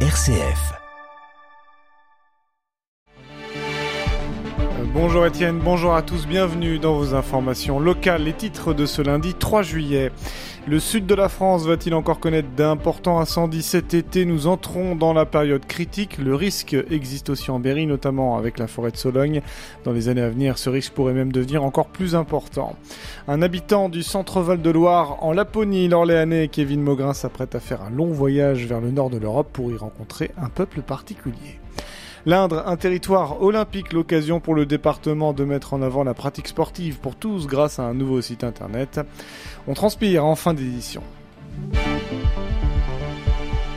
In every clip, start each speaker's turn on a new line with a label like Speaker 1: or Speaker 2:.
Speaker 1: RCF.
Speaker 2: Bonjour Étienne, bonjour à tous, bienvenue dans vos informations locales. Les titres de ce lundi 3 juillet. Le sud de la France va-t-il encore connaître d'importants incendies cet été? Nous entrons dans la période critique. Le risque existe aussi en Berry, notamment avec la forêt de Sologne. Dans les années à venir, ce risque pourrait même devenir encore plus important. Un habitant du centre Val de Loire, en Laponie, l'Orléanais, Kevin Maugrin, s'apprête à faire un long voyage vers le nord de l'Europe pour y rencontrer un peuple particulier. L'Indre, un territoire olympique, l'occasion pour le département de mettre en avant la pratique sportive pour tous grâce à un nouveau site internet. On transpire en fin d'édition.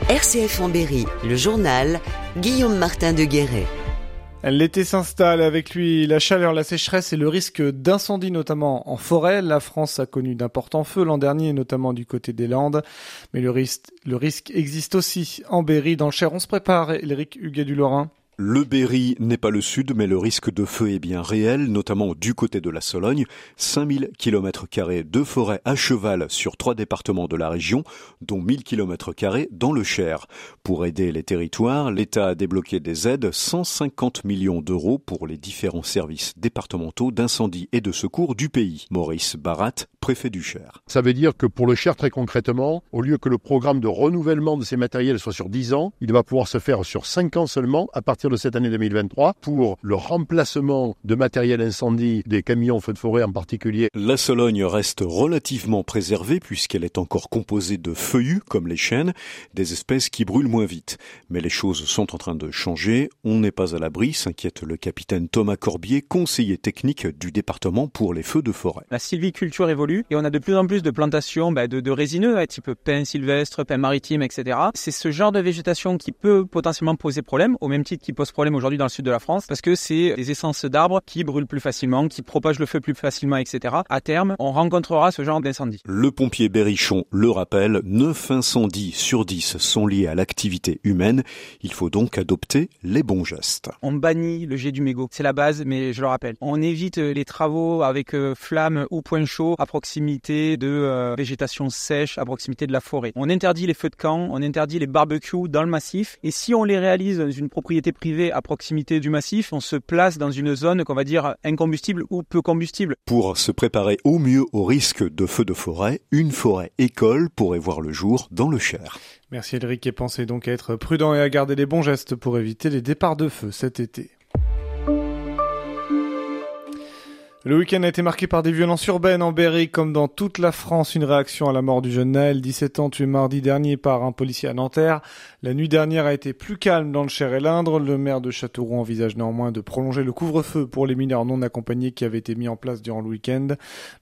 Speaker 3: RCF en Berry, le journal Guillaume Martin de Guéret.
Speaker 2: L'été s'installe avec lui la chaleur, la sécheresse et le risque d'incendie notamment en forêt. La France a connu d'importants feux l'an dernier, notamment du côté des Landes. Mais le risque, le risque existe aussi en Berry, dans le Cher. On se prépare, Éric Huguet du Lorrain.
Speaker 4: Le Berry n'est pas le sud, mais le risque de feu est bien réel, notamment du côté de la Sologne. 5000 km de forêt à cheval sur trois départements de la région, dont 1000 km dans le Cher. Pour aider les territoires, l'État a débloqué des aides, 150 millions d'euros pour les différents services départementaux d'incendie et de secours du pays. Maurice Barat, préfet du Cher.
Speaker 5: Ça veut dire que pour le Cher, très concrètement, au lieu que le programme de renouvellement de ces matériels soit sur 10 ans, il va pouvoir se faire sur 5 ans seulement à partir de cette année 2023 pour le remplacement de matériel incendie des camions feux de forêt en particulier.
Speaker 4: La Sologne reste relativement préservée puisqu'elle est encore composée de feuillus comme les chênes, des espèces qui brûlent moins vite. Mais les choses sont en train de changer. On n'est pas à l'abri, s'inquiète le capitaine Thomas Corbier, conseiller technique du département pour les feux de forêt.
Speaker 6: La sylviculture évolue et on a de plus en plus de plantations bah, de, de, résineux, hein, type pin sylvestre, pin maritime, etc. C'est ce genre de végétation qui peut potentiellement poser problème, au même titre qu'il pose problème aujourd'hui dans le sud de la France parce que c'est des essences d'arbres qui brûlent plus facilement, qui propagent le feu plus facilement, etc. À terme, on rencontrera ce genre d'incendie.
Speaker 4: Le pompier Berrichon le rappelle, 9 incendies sur 10 sont liés à l'activité humaine. Il faut donc adopter les bons gestes.
Speaker 6: On bannit le jet du mégot. C'est la base, mais je le rappelle. On évite les travaux avec euh, flamme ou point chaud à proximité de euh, végétation sèche, à proximité de la forêt. On interdit les feux de camp, on interdit les barbecues dans le massif. Et si on les réalise dans une propriété privée, à proximité du massif, on se place dans une zone qu'on va dire incombustible ou peu combustible.
Speaker 4: Pour se préparer au mieux au risque de feux de forêt, une forêt école pourrait voir le jour dans le Cher.
Speaker 2: Merci Edric et pensez donc à être prudent et à garder les bons gestes pour éviter les départs de feu cet été. Le week-end a été marqué par des violences urbaines en Berry, comme dans toute la France. Une réaction à la mort du jeune Naël, 17 ans, tué mardi dernier par un policier à Nanterre. La nuit dernière a été plus calme dans le Cher et l'Indre. Le maire de Châteauroux envisage néanmoins de prolonger le couvre-feu pour les mineurs non accompagnés qui avait été mis en place durant le week-end.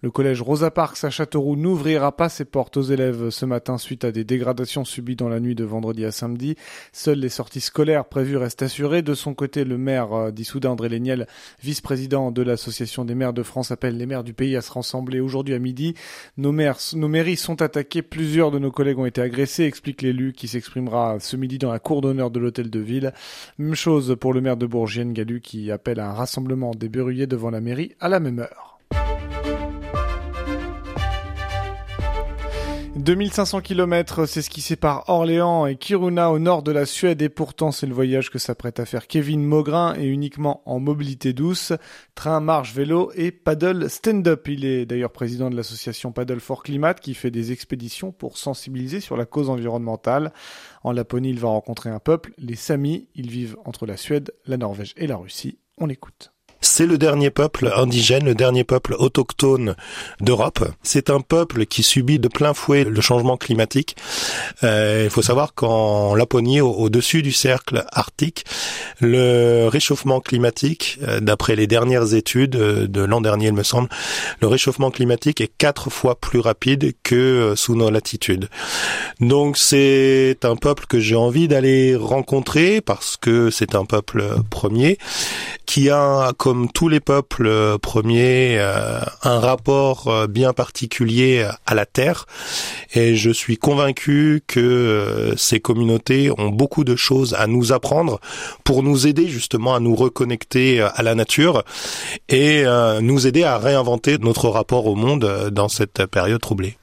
Speaker 2: Le collège Rosa Parks à Châteauroux n'ouvrira pas ses portes aux élèves ce matin suite à des dégradations subies dans la nuit de vendredi à samedi. Seules les sorties scolaires prévues restent assurées. De son côté, le maire euh, d'Issoudun, André Léniel, vice-président de l'association des maires de France appelle les maires du pays à se rassembler aujourd'hui à midi. Nos maires, mairies sont attaquées. Plusieurs de nos collègues ont été agressés, explique l'élu qui s'exprimera ce midi dans la cour d'honneur de l'hôtel de ville. Même chose pour le maire de Bourgienne, Galu, qui appelle à un rassemblement des berruyers devant la mairie à la même heure. 2500 km, c'est ce qui sépare Orléans et Kiruna au nord de la Suède et pourtant c'est le voyage que s'apprête à faire Kevin Maugrin et uniquement en mobilité douce, train, marche, vélo et paddle stand-up. Il est d'ailleurs président de l'association Paddle for Climate qui fait des expéditions pour sensibiliser sur la cause environnementale. En Laponie, il va rencontrer un peuple, les Samis. Ils vivent entre la Suède, la Norvège et la Russie. On l'écoute.
Speaker 7: C'est le dernier peuple indigène, le dernier peuple autochtone d'Europe. C'est un peuple qui subit de plein fouet le changement climatique. Euh, il faut savoir qu'en Laponie, au-dessus du cercle arctique, le réchauffement climatique, euh, d'après les dernières études euh, de l'an dernier, il me semble, le réchauffement climatique est quatre fois plus rapide que sous nos latitudes. Donc c'est un peuple que j'ai envie d'aller rencontrer parce que c'est un peuple premier qui a comme tous les peuples euh, premiers, euh, un rapport euh, bien particulier à la terre. Et je suis convaincu que ces communautés ont beaucoup de choses à nous apprendre pour nous aider justement à nous reconnecter à la nature et nous aider à réinventer notre rapport au monde dans cette période troublée.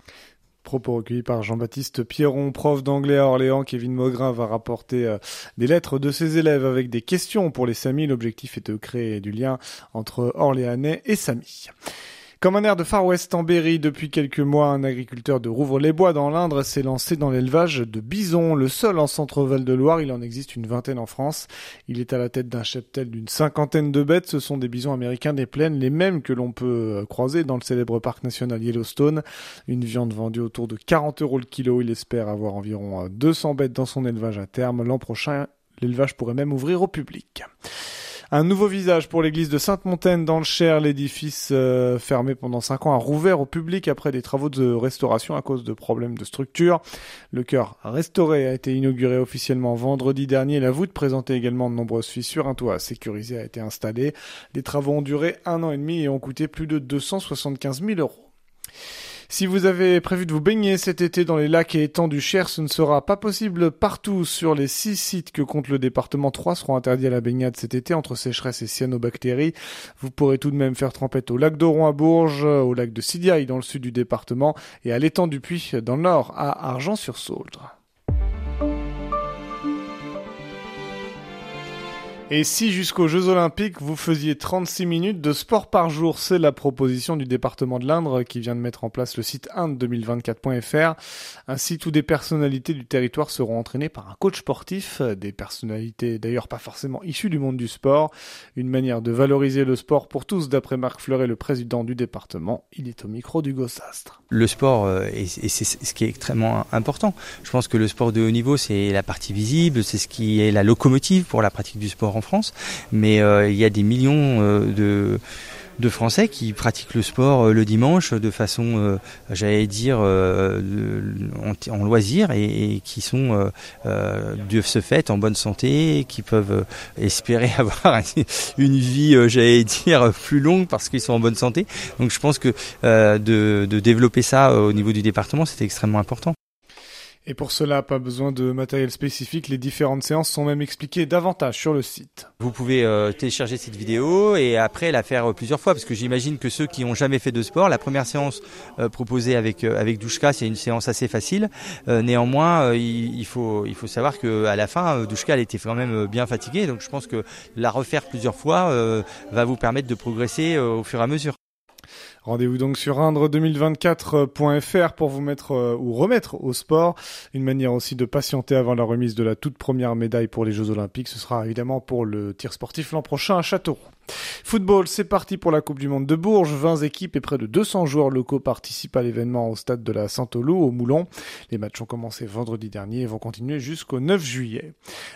Speaker 2: Propos recueillis par Jean-Baptiste Pierron, prof d'anglais à Orléans. Kevin Maugrin va rapporter euh, des lettres de ses élèves avec des questions pour les Samis. L'objectif est de créer du lien entre Orléanais et Samis. Comme un air de Far West en Berry, depuis quelques mois, un agriculteur de Rouvre-les-Bois dans l'Indre s'est lancé dans l'élevage de bisons, le seul en centre-val de Loire. Il en existe une vingtaine en France. Il est à la tête d'un cheptel d'une cinquantaine de bêtes. Ce sont des bisons américains des plaines, les mêmes que l'on peut euh, croiser dans le célèbre parc national Yellowstone. Une viande vendue autour de 40 euros le kilo. Il espère avoir environ 200 euh, bêtes dans son élevage à terme. L'an prochain, l'élevage pourrait même ouvrir au public. Un nouveau visage pour l'église de Sainte-Montaine dans le Cher, l'édifice euh, fermé pendant cinq ans a rouvert au public après des travaux de restauration à cause de problèmes de structure. Le chœur restauré a été inauguré officiellement vendredi dernier. La voûte présentait également de nombreuses fissures. Un toit sécurisé a été installé. Les travaux ont duré un an et demi et ont coûté plus de 275 000 euros. Si vous avez prévu de vous baigner cet été dans les lacs et étangs du Cher, ce ne sera pas possible partout. Sur les six sites que compte le département, trois seront interdits à la baignade cet été entre sécheresse et cyanobactéries. Vous pourrez tout de même faire trempette au lac d'Oron à Bourges, au lac de Sidiaille dans le sud du département et à l'étang du Puy dans le nord à Argent-sur-Sauldre. Et si jusqu'aux Jeux Olympiques, vous faisiez 36 minutes de sport par jour, c'est la proposition du département de l'Indre qui vient de mettre en place le site inde2024.fr. Ainsi, toutes des personnalités du territoire seront entraînées par un coach sportif, des personnalités d'ailleurs pas forcément issues du monde du sport. Une manière de valoriser le sport pour tous, d'après Marc Fleuret, le président du département. Il est au micro du Gossastre.
Speaker 1: Le sport, euh, et c'est ce qui est extrêmement important. Je pense que le sport de haut niveau, c'est la partie visible, c'est ce qui est la locomotive pour la pratique du sport en France, mais euh, il y a des millions euh, de Français qui pratiquent le sport euh, le dimanche de façon, j'allais dire, en, loisir et, qui sont de ce fait en bonne santé, qui peuvent espérer avoir une vie, j'allais dire, plus longue parce qu'ils sont en bonne santé. Donc je pense que de développer ça au niveau du département, c'est extrêmement important.
Speaker 2: Et pour cela, pas besoin de matériel spécifique, les différentes séances sont même expliquées davantage sur le site.
Speaker 1: Vous pouvez euh, télécharger cette vidéo et après la faire euh, plusieurs fois, parce que j'imagine que ceux qui n'ont jamais fait de sport, la première séance euh, proposée avec avec Douchka, c'est une séance assez facile. néanmoins, il, faut il faut savoir que à la fin, Douchka elle était quand même bien fatiguée, donc je pense que la refaire plusieurs fois va vous permettre de progresser au fur et à mesure.
Speaker 2: Rendez-vous donc sur indre2024.fr pour vous mettre euh, ou remettre au sport. Une manière aussi de patienter avant la remise de la toute première médaille pour les Jeux Olympiques. Ce sera évidemment pour le tir sportif l'an prochain à Châteauroux. Football, c'est parti pour la Coupe du Monde de Bourges. 20 équipes et près de 200 joueurs locaux participent à l'événement au stade de la Saint-Olo, au Moulon. Les matchs ont commencé vendredi dernier et vont continuer jusqu'au 9 juillet.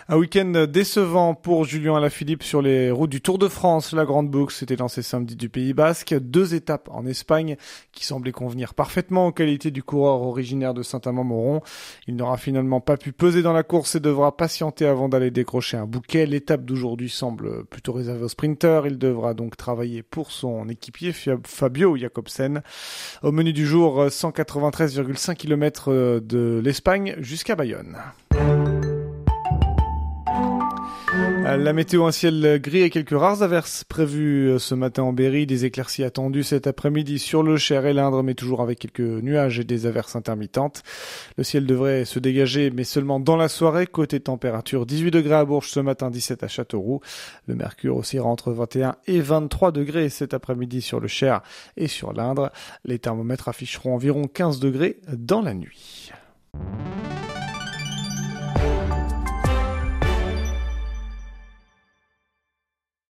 Speaker 2: Un week-end décevant pour Julien Alaphilippe sur les routes du Tour de France. La Grande Boucle s'était lancée samedi du Pays Basque. Deux étapes en Espagne qui semblaient convenir parfaitement aux qualités du coureur originaire de Saint-Amand-Moron. Il n'aura finalement pas pu peser dans la course et devra patienter avant d'aller décrocher un bouquet. L'étape d'aujourd'hui semble plutôt réservée aux Il devra donc travailler pour son équipier Fabio Jacobsen. Au menu du jour, 193,5 km euh, de l'Espagne jusqu'à Bayonne. La météo, un ciel gris et quelques rares averses prévues euh, ce matin en Berry, des éclaircies attendues cet après-midi sur le Cher et l'Indre, mais toujours avec quelques nuages et des averses intermittentes. Le ciel devrait se dégager, mais seulement dans la soirée. Côté température, 18 degrés à Bourges ce matin, 17 à Châteauroux. Le mercure aussi entre 21 et 23 degrés cet après-midi sur le Cher et sur l'Indre. Les thermomètres afficheront environ 15 degrés dans la nuit.